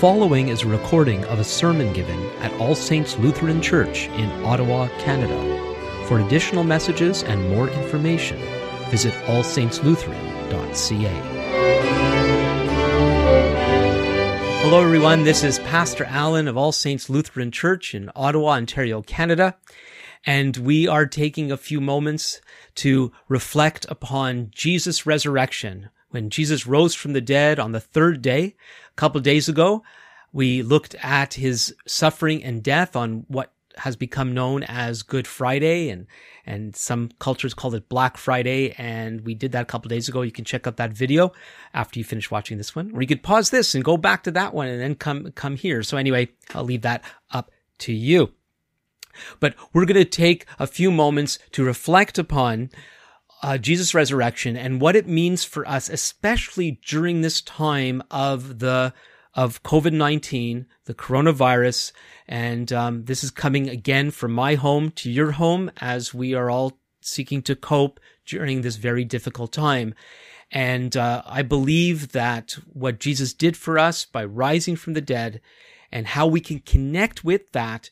following is a recording of a sermon given at All Saints Lutheran Church in Ottawa, Canada. For additional messages and more information, visit allsaintslutheran.ca. Hello, everyone. This is Pastor Alan of All Saints Lutheran Church in Ottawa, Ontario, Canada. And we are taking a few moments to reflect upon Jesus' resurrection. When Jesus rose from the dead on the third day, a couple days ago, we looked at his suffering and death on what has become known as Good Friday and and some cultures call it Black Friday and we did that a couple days ago. You can check out that video after you finish watching this one or you could pause this and go back to that one and then come come here. So anyway, I'll leave that up to you. But we're going to take a few moments to reflect upon uh, Jesus' resurrection and what it means for us, especially during this time of the of COVID nineteen, the coronavirus, and um, this is coming again from my home to your home as we are all seeking to cope during this very difficult time. And uh, I believe that what Jesus did for us by rising from the dead and how we can connect with that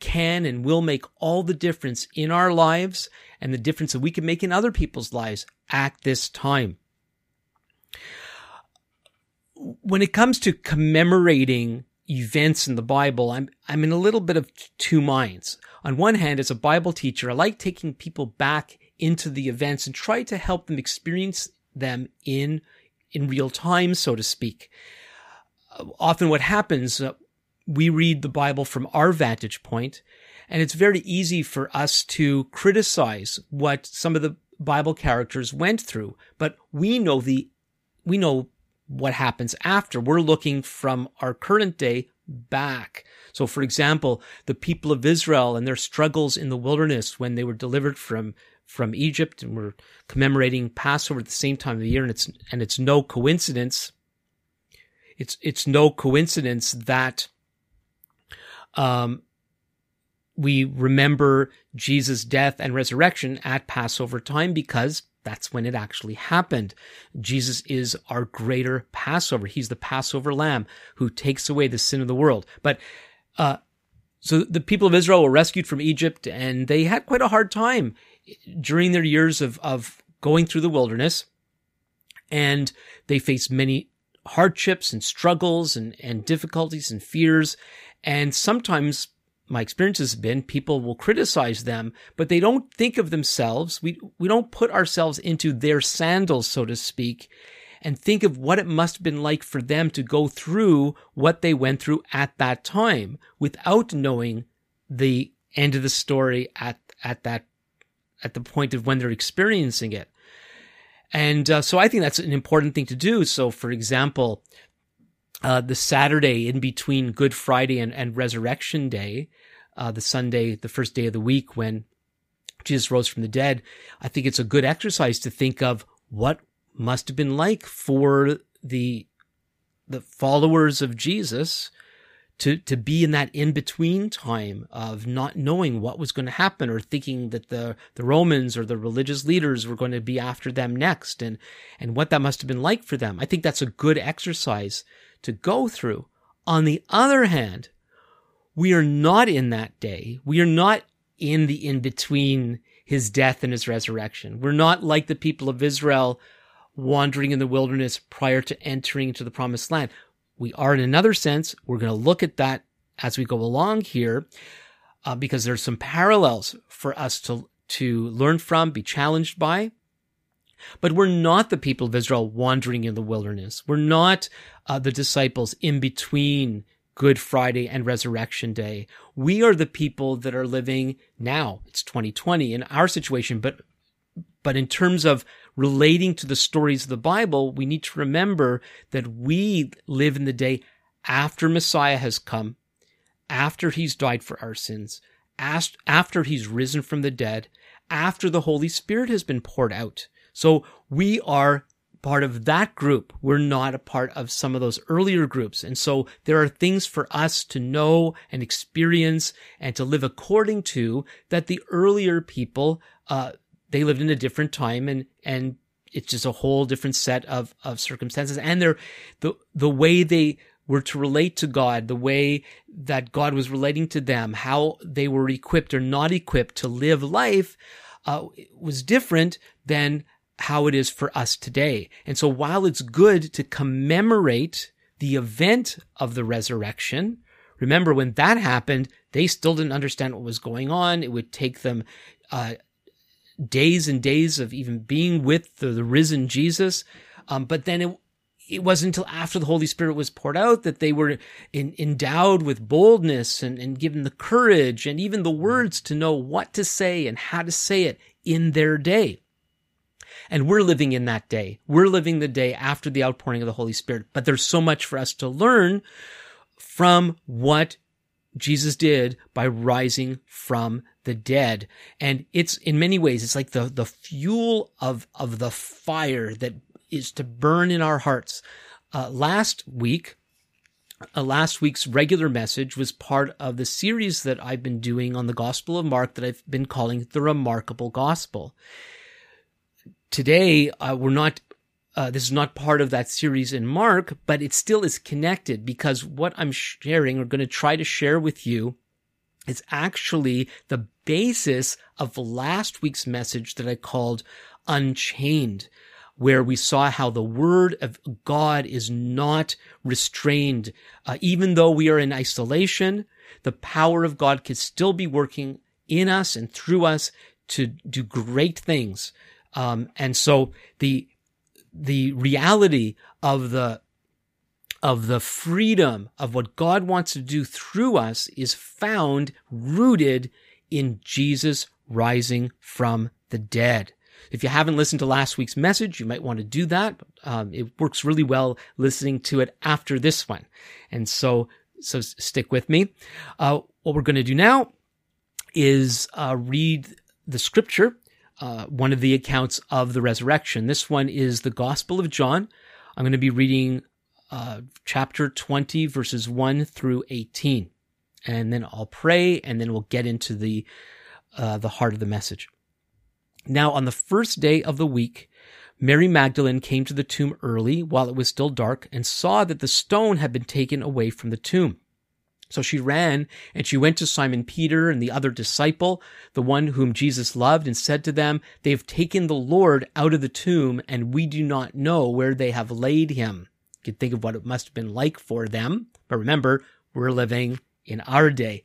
can and will make all the difference in our lives and the difference that we can make in other people's lives at this time. When it comes to commemorating events in the Bible, I'm I'm in a little bit of two minds. On one hand, as a Bible teacher, I like taking people back into the events and try to help them experience them in in real time, so to speak. Often, what happens, uh, we read the Bible from our vantage point, and it's very easy for us to criticize what some of the Bible characters went through, but we know the, we know what happens after. We're looking from our current day back. So, for example, the people of Israel and their struggles in the wilderness when they were delivered from from Egypt, and we're commemorating Passover at the same time of the year, and it's and it's no coincidence. It's it's no coincidence that um, we remember Jesus' death and resurrection at Passover time because that's when it actually happened. Jesus is our greater Passover. He's the Passover lamb who takes away the sin of the world. But, uh, so the people of Israel were rescued from Egypt and they had quite a hard time during their years of, of going through the wilderness. And they faced many hardships and struggles and, and difficulties and fears. And sometimes my experience has been people will criticize them, but they don't think of themselves. We, we don't put ourselves into their sandals, so to speak, and think of what it must have been like for them to go through what they went through at that time without knowing the end of the story at, at that, at the point of when they're experiencing it. And uh, so I think that's an important thing to do. So, for example, uh, the Saturday in between Good Friday and, and Resurrection Day, uh, the Sunday, the first day of the week when Jesus rose from the dead, I think it's a good exercise to think of what must have been like for the the followers of Jesus to to be in that in between time of not knowing what was going to happen or thinking that the the Romans or the religious leaders were going to be after them next and and what that must have been like for them. I think that's a good exercise to go through. On the other hand, we are not in that day. We are not in the in between his death and his resurrection. We're not like the people of Israel wandering in the wilderness prior to entering into the promised land. We are in another sense. We're going to look at that as we go along here, uh, because there's some parallels for us to, to learn from, be challenged by. But we're not the people of Israel wandering in the wilderness. We're not uh, the disciples in between Good Friday and Resurrection Day. We are the people that are living now. It's 2020 in our situation, but but in terms of relating to the stories of the Bible, we need to remember that we live in the day after Messiah has come, after he's died for our sins, after he's risen from the dead, after the Holy Spirit has been poured out. So we are part of that group. We're not a part of some of those earlier groups. And so there are things for us to know and experience and to live according to that the earlier people, uh, they lived in a different time and, and it's just a whole different set of, of circumstances. And they're, the, the way they were to relate to God the way that God was relating to them, how they were equipped or not equipped to live life, uh, was different than how it is for us today. And so while it's good to commemorate the event of the resurrection, remember when that happened, they still didn't understand what was going on. It would take them, uh, days and days of even being with the, the risen Jesus. Um, but then it, it wasn't until after the Holy Spirit was poured out that they were in, endowed with boldness and, and given the courage and even the words to know what to say and how to say it in their day. And we're living in that day. We're living the day after the outpouring of the Holy Spirit. But there's so much for us to learn from what Jesus did by rising from the dead. And it's in many ways, it's like the, the fuel of, of the fire that is to burn in our hearts. Uh, last week, uh, last week's regular message was part of the series that I've been doing on the Gospel of Mark that I've been calling the Remarkable Gospel. Today, uh, we're not, uh, this is not part of that series in Mark, but it still is connected because what I'm sharing or going to try to share with you is actually the basis of last week's message that I called Unchained where we saw how the word of God is not restrained. Uh, even though we are in isolation, the power of God can still be working in us and through us to do great things. Um, and so the, the reality of the, of the freedom of what God wants to do through us is found rooted in Jesus rising from the dead. If you haven't listened to last week's message, you might want to do that. Um, it works really well listening to it after this one. And so, so stick with me. Uh, what we're going to do now is uh, read the scripture, uh, one of the accounts of the resurrection. This one is the Gospel of John. I'm going to be reading uh, chapter 20, verses 1 through 18. And then I'll pray, and then we'll get into the uh, the heart of the message. Now, on the first day of the week, Mary Magdalene came to the tomb early while it was still dark and saw that the stone had been taken away from the tomb. So she ran and she went to Simon Peter and the other disciple, the one whom Jesus loved, and said to them, They have taken the Lord out of the tomb, and we do not know where they have laid him. You can think of what it must have been like for them. But remember, we're living in our day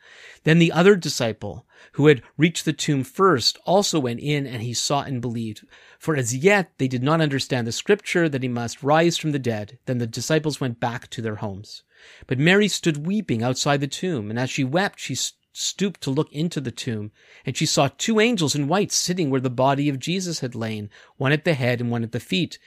Then the other disciple, who had reached the tomb first, also went in, and he saw and believed. For as yet they did not understand the scripture that he must rise from the dead. Then the disciples went back to their homes. But Mary stood weeping outside the tomb, and as she wept, she stooped to look into the tomb, and she saw two angels in white sitting where the body of Jesus had lain, one at the head and one at the feet.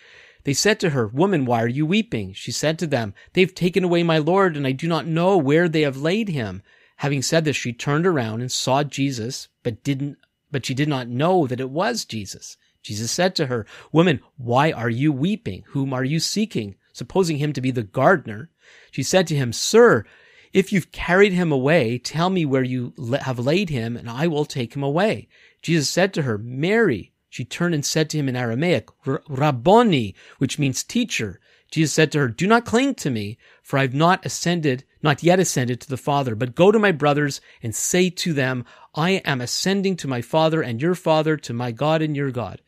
They said to her, Woman, why are you weeping? She said to them, They've taken away my Lord, and I do not know where they have laid him. Having said this, she turned around and saw Jesus, but didn't, but she did not know that it was Jesus. Jesus said to her, Woman, why are you weeping? Whom are you seeking? Supposing him to be the gardener. She said to him, Sir, if you've carried him away, tell me where you have laid him, and I will take him away. Jesus said to her, Mary. She turned and said to him in Aramaic, Rabboni, which means teacher. Jesus said to her, Do not cling to me, for I have not ascended, not yet ascended to the Father, but go to my brothers and say to them, I am ascending to my Father and your Father, to my God and your God.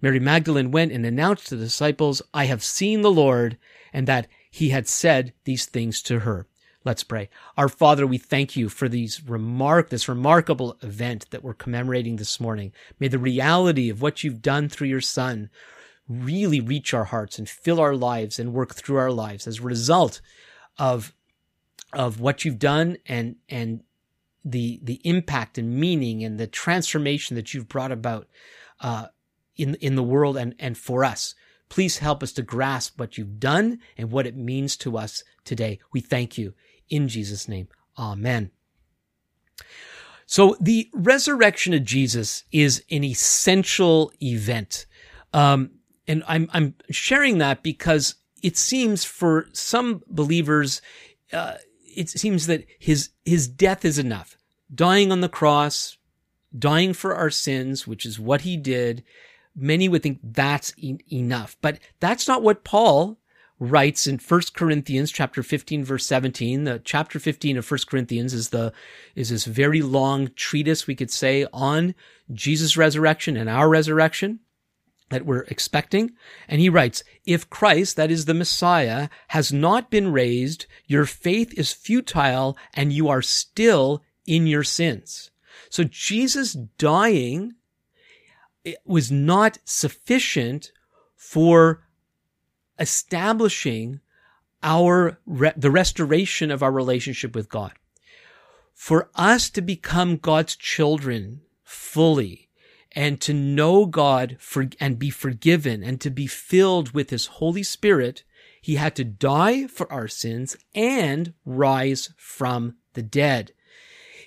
Mary Magdalene went and announced to the disciples, I have seen the Lord, and that he had said these things to her. Let's pray. Our Father, we thank you for these remark, this remarkable event that we're commemorating this morning. May the reality of what you've done through your Son really reach our hearts and fill our lives and work through our lives as a result of of what you've done and and the the impact and meaning and the transformation that you've brought about uh, in in the world and and for us. Please help us to grasp what you've done and what it means to us today. We thank you in Jesus' name. Amen. So the resurrection of Jesus is an essential event. Um, and I'm, I'm sharing that because it seems for some believers, uh, it seems that his, his death is enough. Dying on the cross, dying for our sins, which is what he did. Many would think that's e- enough, but that's not what Paul writes in 1 Corinthians chapter 15 verse 17. The chapter 15 of 1 Corinthians is the is this very long treatise we could say on Jesus resurrection and our resurrection that we're expecting. And he writes, if Christ, that is the Messiah, has not been raised, your faith is futile and you are still in your sins. So Jesus dying was not sufficient for establishing our the restoration of our relationship with God. For us to become God's children fully and to know God for, and be forgiven and to be filled with his Holy Spirit, he had to die for our sins and rise from the dead.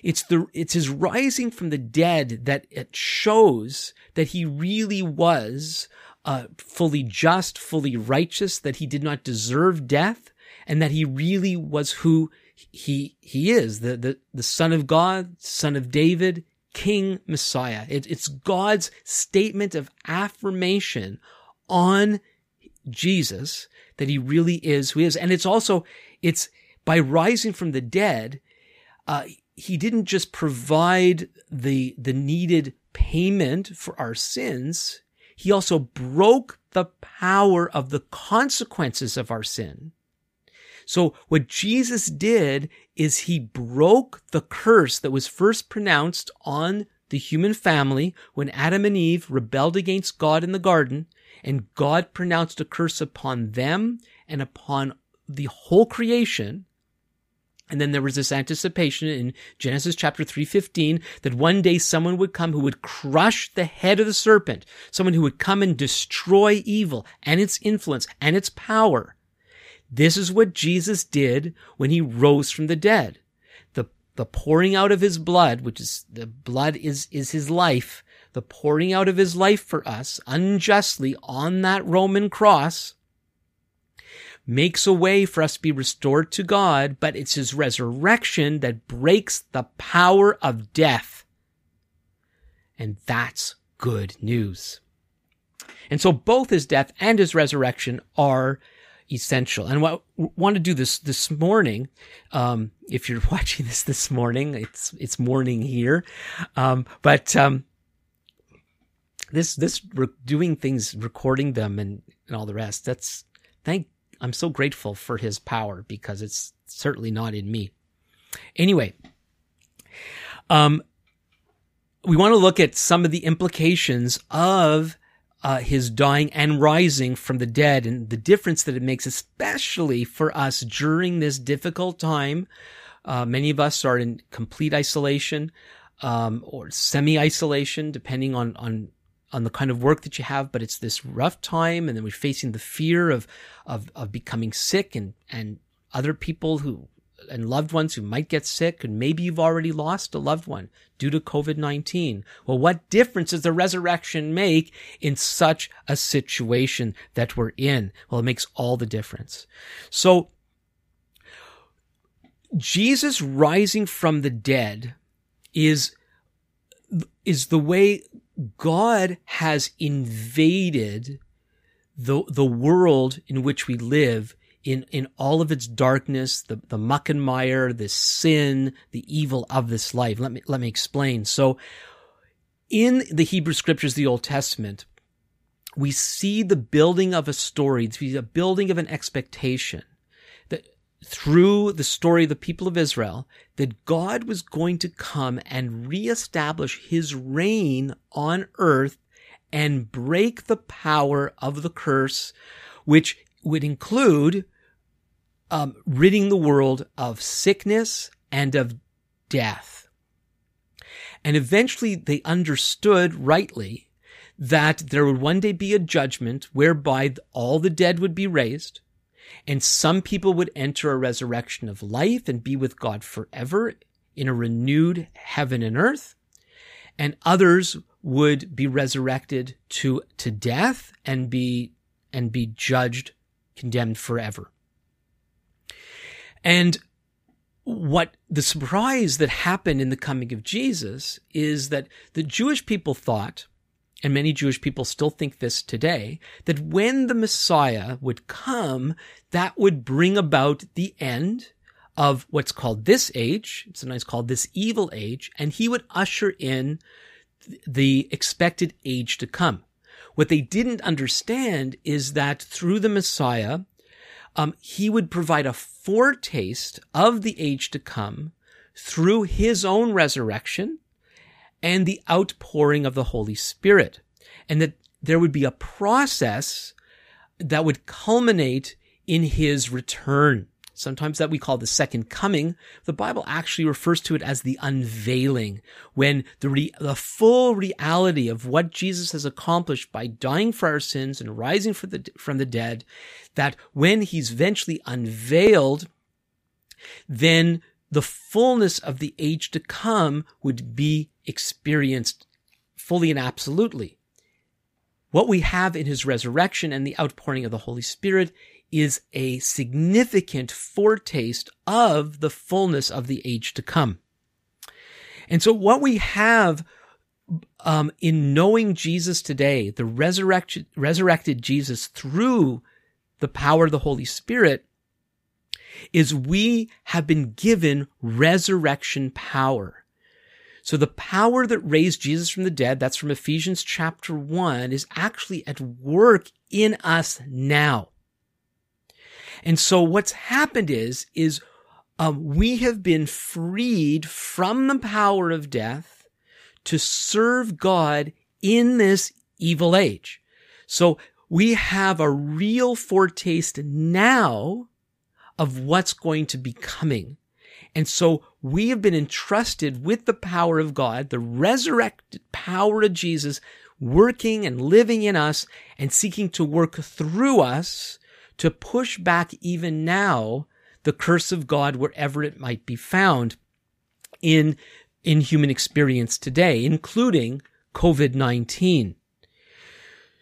It's the, it's his rising from the dead that it shows that he really was uh, fully just, fully righteous, that he did not deserve death, and that he really was who he he is the the the Son of God, Son of David, King Messiah. It, it's God's statement of affirmation on Jesus that he really is who he is, and it's also it's by rising from the dead. Uh, he didn't just provide the the needed payment for our sins he also broke the power of the consequences of our sin. So what Jesus did is he broke the curse that was first pronounced on the human family when Adam and Eve rebelled against God in the garden and God pronounced a curse upon them and upon the whole creation. And then there was this anticipation in Genesis chapter 3:15 that one day someone would come who would crush the head of the serpent, someone who would come and destroy evil and its influence and its power. This is what Jesus did when he rose from the dead. The, the pouring out of his blood, which is the blood is, is his life, the pouring out of his life for us unjustly on that Roman cross makes a way for us to be restored to God, but it's his resurrection that breaks the power of death. And that's good news. And so both his death and his resurrection are essential. And what want to do this this morning, um, if you're watching this this morning, it's it's morning here, um, but um, this this re- doing things, recording them, and and all the rest. That's thank I'm so grateful for his power because it's certainly not in me. Anyway, um, we want to look at some of the implications of uh, his dying and rising from the dead and the difference that it makes, especially for us during this difficult time. Uh, many of us are in complete isolation um, or semi isolation, depending on on on the kind of work that you have, but it's this rough time, and then we're facing the fear of of of becoming sick and and other people who and loved ones who might get sick, and maybe you've already lost a loved one due to COVID 19. Well, what difference does the resurrection make in such a situation that we're in? Well, it makes all the difference. So, Jesus rising from the dead is, is the way God has invaded the, the world in which we live in, in all of its darkness, the, the muck and mire, the sin, the evil of this life. Let me, let me explain. So in the Hebrew scriptures, the Old Testament, we see the building of a story, the building of an expectation that through the story of the people of Israel that God was going to come and reestablish his reign on earth and break the power of the curse, which would include um, ridding the world of sickness and of death. And eventually they understood rightly that there would one day be a judgment whereby all the dead would be raised and some people would enter a resurrection of life and be with God forever in a renewed heaven and earth, and others would be resurrected to, to death and be, and be judged, condemned forever. And what the surprise that happened in the coming of Jesus is that the Jewish people thought, and many Jewish people still think this today, that when the Messiah would come, that would bring about the end of what's called this age. It's sometimes called this evil age, and he would usher in the expected age to come. What they didn't understand is that through the Messiah, um, he would provide a foretaste of the age to come through his own resurrection and the outpouring of the Holy Spirit. And that there would be a process that would culminate in his return. Sometimes that we call the second coming. The Bible actually refers to it as the unveiling, when the, re- the full reality of what Jesus has accomplished by dying for our sins and rising the, from the dead, that when he's eventually unveiled, then the fullness of the age to come would be experienced fully and absolutely. What we have in his resurrection and the outpouring of the Holy Spirit is a significant foretaste of the fullness of the age to come. And so what we have um, in knowing Jesus today, the resurrected, resurrected Jesus through the power of the Holy Spirit, is we have been given resurrection power. So the power that raised Jesus from the dead, that's from Ephesians chapter 1, is actually at work in us now. And so what's happened is, is um, we have been freed from the power of death to serve God in this evil age. So we have a real foretaste now of what's going to be coming. And so we have been entrusted with the power of God, the resurrected power of Jesus working and living in us and seeking to work through us to push back even now the curse of God wherever it might be found in, in human experience today, including COVID-19.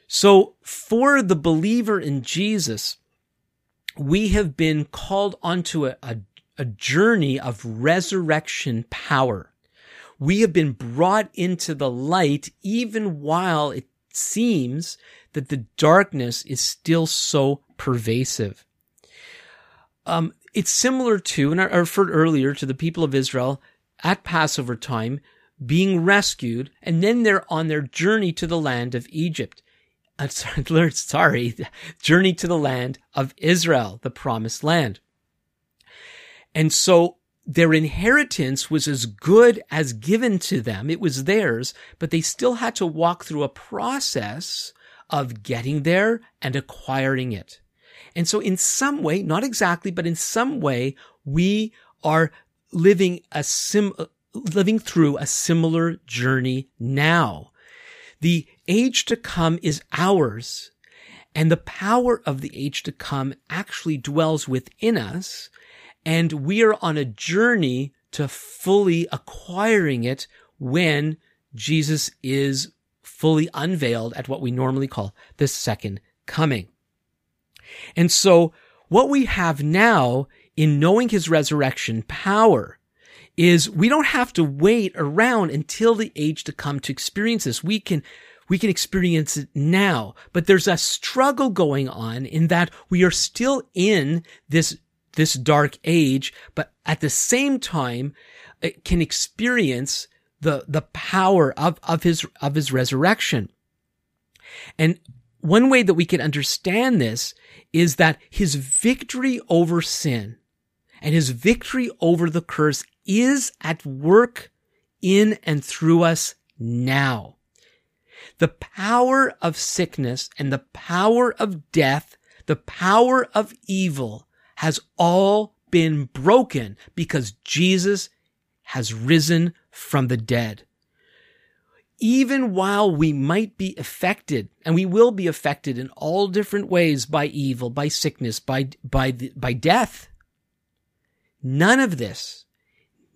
So for the believer in Jesus, we have been called onto a, a, a journey of resurrection power. We have been brought into the light even while it seems that the darkness is still so pervasive. Um, it's similar to, and I referred earlier to the people of Israel at Passover time being rescued, and then they're on their journey to the land of Egypt. Uh, sorry, journey to the land of Israel, the promised land. And so their inheritance was as good as given to them. It was theirs, but they still had to walk through a process of getting there and acquiring it. And so in some way, not exactly, but in some way, we are living a sim, living through a similar journey now. The age to come is ours. And the power of the age to come actually dwells within us. And we are on a journey to fully acquiring it when Jesus is fully unveiled at what we normally call the second coming. And so what we have now in knowing his resurrection power is we don't have to wait around until the age to come to experience this. We can, we can experience it now, but there's a struggle going on in that we are still in this, this dark age, but at the same time, it can experience the, the power of, of his, of his resurrection. And one way that we can understand this is that his victory over sin and his victory over the curse is at work in and through us now. The power of sickness and the power of death, the power of evil has all been broken because Jesus has risen from the dead even while we might be affected, and we will be affected in all different ways by evil, by sickness, by, by, by death, none of this,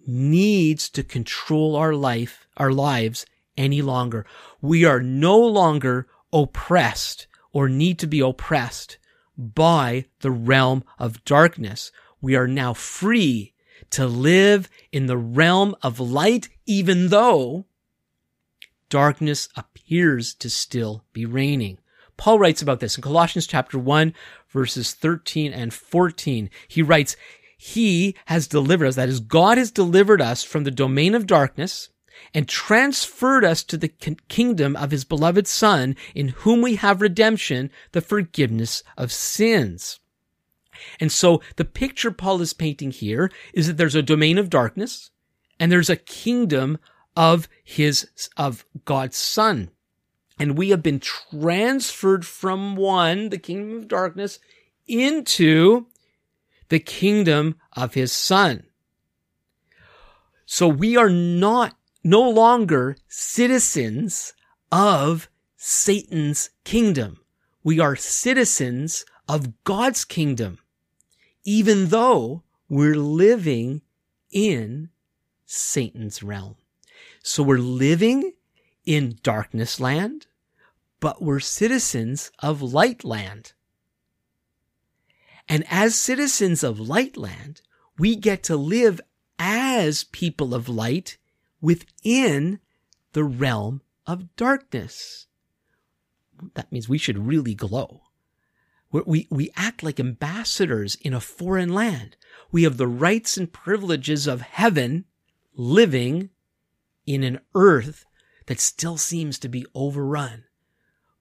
needs to control our life, our lives any longer. We are no longer oppressed or need to be oppressed by the realm of darkness. We are now free to live in the realm of light, even though darkness appears to still be reigning. Paul writes about this in Colossians chapter 1, verses 13 and 14. He writes, He has delivered us, that is, God has delivered us from the domain of darkness and transferred us to the kingdom of his beloved son, in whom we have redemption, the forgiveness of sins. And so the picture Paul is painting here is that there's a domain of darkness and there's a kingdom of his, of God's son. And we have been transferred from one, the kingdom of darkness, into the kingdom of his son. So we are not no longer citizens of Satan's kingdom. We are citizens of God's kingdom, even though we're living in Satan's realm. So we're living in darkness land, but we're citizens of light land. And as citizens of light land, we get to live as people of light within the realm of darkness. That means we should really glow. We, we act like ambassadors in a foreign land. We have the rights and privileges of heaven living in an earth that still seems to be overrun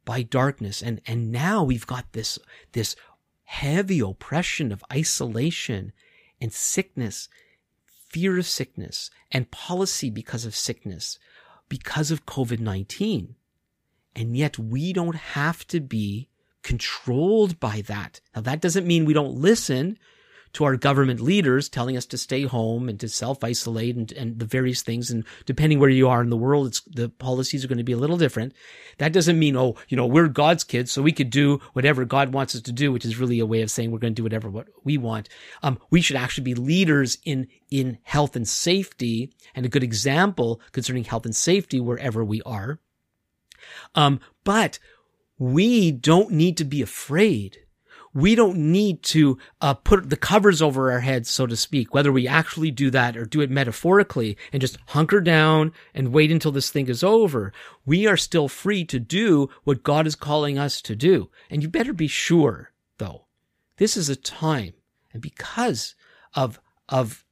by darkness. And, and now we've got this, this heavy oppression of isolation and sickness fear of sickness and policy because of sickness, because of COVID-19. And yet we don't have to be controlled by that. Now that doesn't mean we don't listen to our government leaders telling us to stay home and to self-isolate and, and the various things. And depending where you are in the world, it's, the policies are going to be a little different. That doesn't mean, oh, you know, we're God's kids, so we could do whatever God wants us to do, which is really a way of saying we're going to do whatever what we want. Um, we should actually be leaders in, in health and safety and a good example concerning health and safety wherever we are. Um, but we don't need to be afraid we don't need to uh, put the covers over our heads, so to speak, whether we actually do that or do it metaphorically and just hunker down and wait until this thing is over. We are still free to do what God is calling us to do. And you better be sure, though, this is a time, and because of, of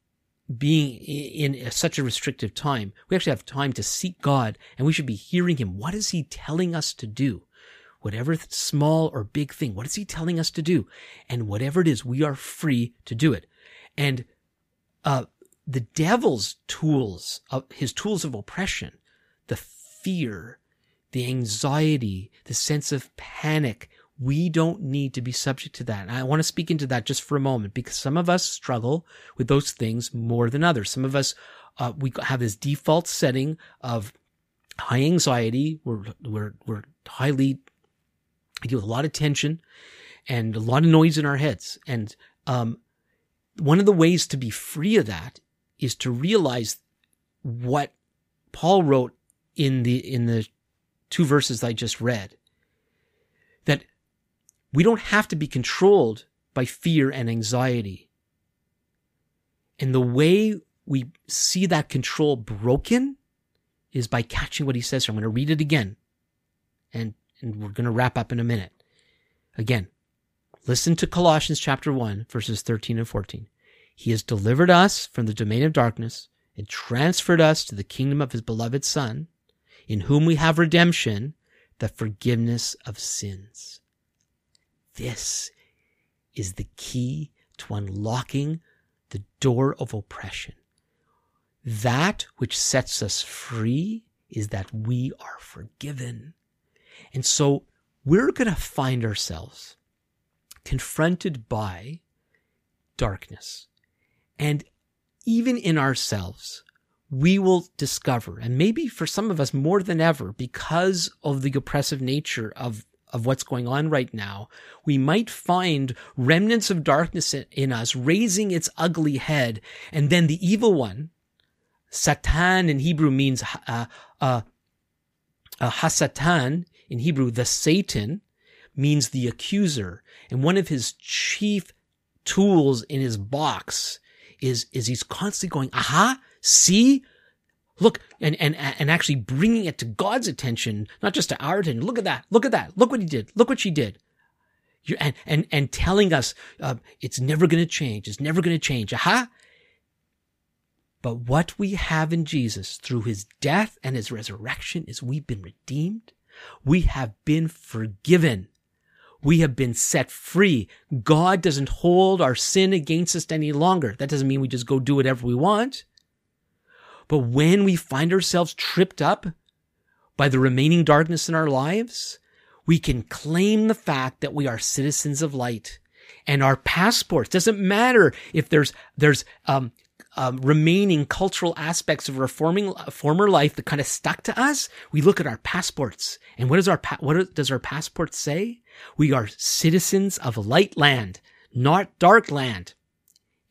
being in such a restrictive time, we actually have time to seek God and we should be hearing Him. What is He telling us to do? Whatever small or big thing, what is he telling us to do? And whatever it is, we are free to do it. And, uh, the devil's tools, of his tools of oppression, the fear, the anxiety, the sense of panic, we don't need to be subject to that. And I want to speak into that just for a moment because some of us struggle with those things more than others. Some of us, uh, we have this default setting of high anxiety. We're, we're, we're highly I deal with a lot of tension and a lot of noise in our heads. And um, one of the ways to be free of that is to realize what Paul wrote in the in the two verses I just read. That we don't have to be controlled by fear and anxiety. And the way we see that control broken is by catching what he says here. I'm going to read it again and and we're going to wrap up in a minute. Again, listen to Colossians chapter 1, verses 13 and 14. He has delivered us from the domain of darkness and transferred us to the kingdom of his beloved Son, in whom we have redemption, the forgiveness of sins. This is the key to unlocking the door of oppression. That which sets us free is that we are forgiven. And so we're going to find ourselves confronted by darkness. And even in ourselves, we will discover, and maybe for some of us more than ever, because of the oppressive nature of, of what's going on right now, we might find remnants of darkness in, in us raising its ugly head, and then the evil one, Satan in Hebrew means uh, uh, uh, Hasatan in Hebrew, the Satan means the accuser, and one of his chief tools in his box is is he's constantly going, "Aha, see." Look, and, and, and actually bringing it to God's attention, not just to our attention. Look at that. Look at that. Look what he did. Look what she did. You're, and, and, and telling us, uh, it's never going to change. It's never going to change. Aha. But what we have in Jesus through his death and his resurrection is we've been redeemed. We have been forgiven. We have been set free. God doesn't hold our sin against us any longer. That doesn't mean we just go do whatever we want. But when we find ourselves tripped up by the remaining darkness in our lives, we can claim the fact that we are citizens of light and our passports doesn't matter if there's there's um, um, remaining cultural aspects of our forming, former life that kind of stuck to us. We look at our passports, and what does our pa- what does our passport say? We are citizens of light land, not dark land,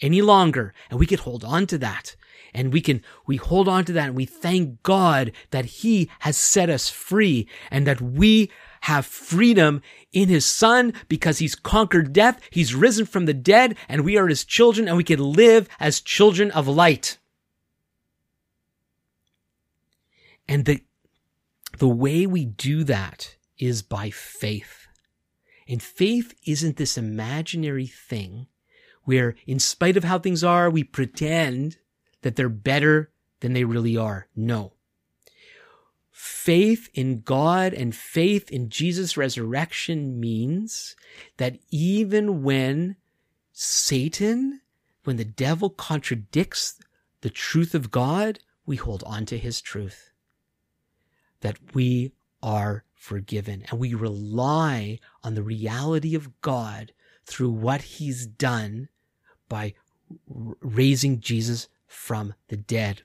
any longer, and we can hold on to that and we can we hold on to that and we thank God that he has set us free and that we have freedom in his son because he's conquered death. He's risen from the dead and we are his children and we can live as children of light. And the, the way we do that is by faith. And faith isn't this imaginary thing where in spite of how things are, we pretend that they're better than they really are. No faith in God and faith in Jesus' resurrection means that even when Satan, when the devil contradicts the truth of God, we hold on to his truth. That we are forgiven and we rely on the reality of God through what he's done by raising Jesus from the dead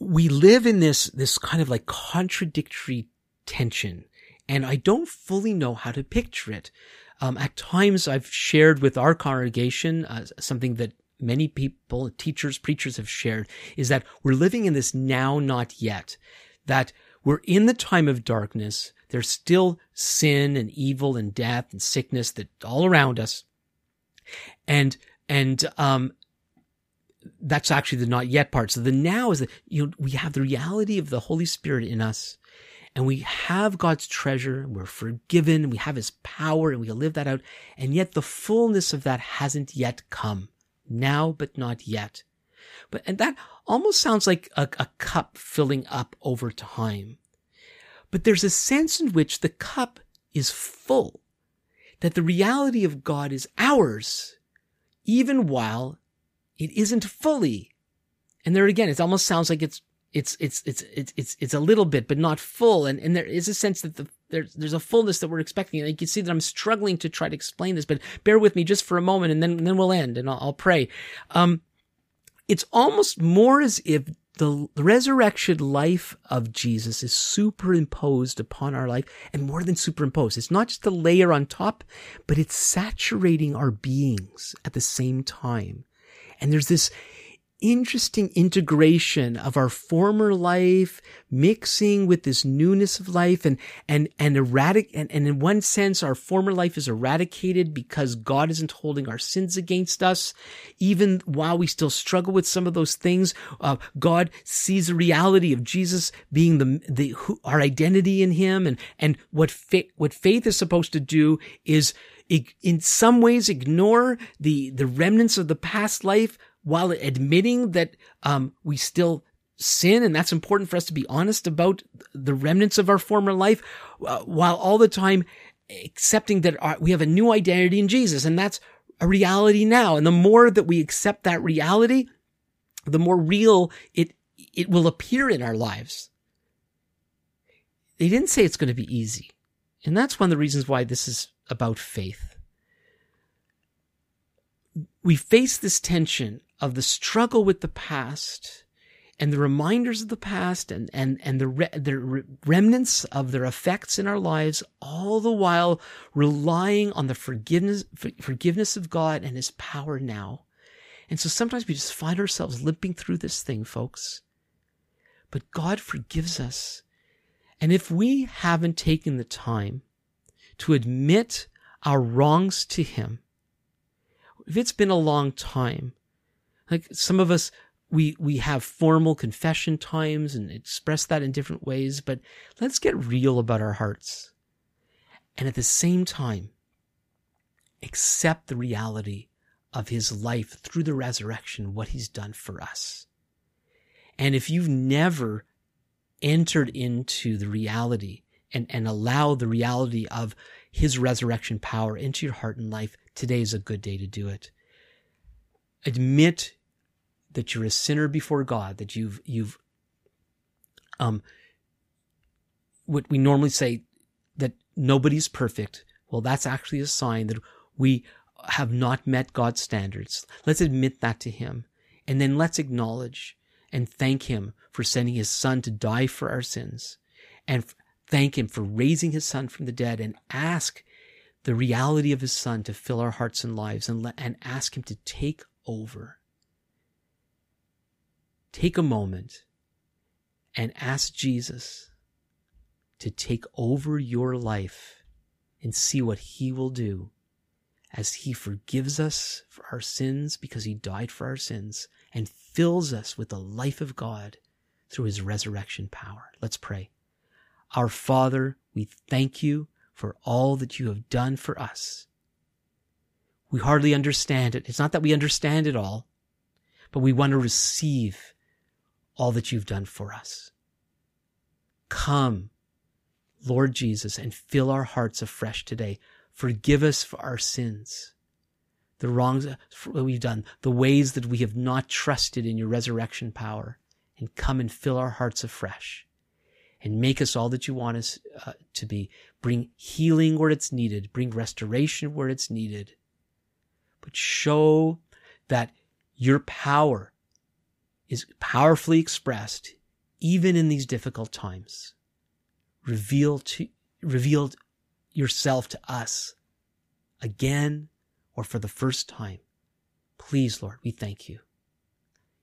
we live in this, this kind of like contradictory tension. And I don't fully know how to picture it. Um, at times I've shared with our congregation, uh, something that many people, teachers, preachers have shared is that we're living in this now, not yet. That we're in the time of darkness. There's still sin and evil and death and sickness that all around us. And, and, um, that's actually the not yet part. So the now is that, you know, we have the reality of the Holy Spirit in us and we have God's treasure. We're forgiven. We have his power and we live that out. And yet the fullness of that hasn't yet come now, but not yet. But, and that almost sounds like a, a cup filling up over time. But there's a sense in which the cup is full, that the reality of God is ours, even while it isn't fully. And there again, it almost sounds like it's it's it's it's it's it's it's a little bit, but not full. And and there is a sense that the there's there's a fullness that we're expecting. And you can see that I'm struggling to try to explain this, but bear with me just for a moment, and then and then we'll end, and I'll, I'll pray. Um, it's almost more as if the, the resurrection life of Jesus is superimposed upon our life, and more than superimposed, it's not just a layer on top, but it's saturating our beings at the same time. And there's this interesting integration of our former life mixing with this newness of life and and and erratic and, and in one sense our former life is eradicated because God isn't holding our sins against us. Even while we still struggle with some of those things uh, God sees the reality of Jesus being the the who, our identity in him. And and what what faith is supposed to do is in some ways ignore the, the remnants of the past life while admitting that um, we still sin and that's important for us to be honest about the remnants of our former life uh, while all the time accepting that our, we have a new identity in Jesus and that's a reality now. And the more that we accept that reality the more real it it will appear in our lives. They didn't say it's going to be easy. And that's one of the reasons why this is about faith. We face this tension of the struggle with the past and the reminders of the past and, and, and the, re, the remnants of their effects in our lives, all the while relying on the forgiveness, forgiveness of God and his power now. And so sometimes we just find ourselves limping through this thing, folks. But God forgives us. And if we haven't taken the time to admit our wrongs to Him, if it's been a long time, like some of us, we, we have formal confession times and express that in different ways, but let's get real about our hearts. And at the same time, accept the reality of his life through the resurrection, what he's done for us. And if you've never entered into the reality and, and allow the reality of his resurrection power into your heart and life, today is a good day to do it. Admit that you're a sinner before God, that you've, you've, um, what we normally say that nobody's perfect. Well, that's actually a sign that we have not met God's standards. Let's admit that to Him. And then let's acknowledge and thank Him for sending His Son to die for our sins. And thank Him for raising His Son from the dead and ask the reality of His Son to fill our hearts and lives and, let, and ask Him to take over. Take a moment and ask Jesus to take over your life and see what He will do as he forgives us for our sins because he died for our sins and fills us with the life of God through his resurrection power. Let's pray. Our Father, we thank you for all that you have done for us. We hardly understand it. It's not that we understand it all, but we want to receive all that you've done for us. Come, Lord Jesus, and fill our hearts afresh today Forgive us for our sins, the wrongs that we've done, the ways that we have not trusted in your resurrection power, and come and fill our hearts afresh and make us all that you want us uh, to be. Bring healing where it's needed, bring restoration where it's needed, but show that your power is powerfully expressed even in these difficult times. Reveal to, revealed yourself to us again or for the first time. Please, Lord, we thank you.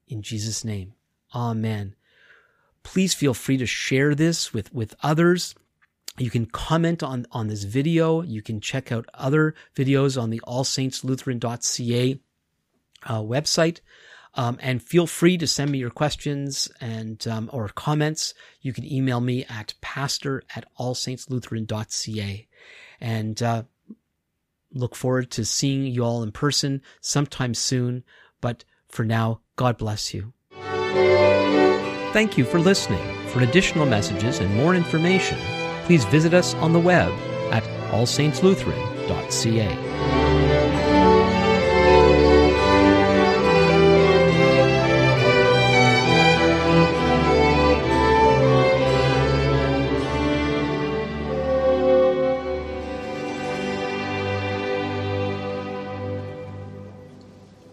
In Jesus' name, amen. Please feel free to share this with, with others. You can comment on, on this video. You can check out other videos on the allsaintslutheran.ca uh, website. Um, and feel free to send me your questions and um, or comments. You can email me at pastor at allsaintslutheran.ca. And uh, look forward to seeing you all in person sometime soon. But for now, God bless you. Thank you for listening. For additional messages and more information, please visit us on the web at allsaintslutheran.ca.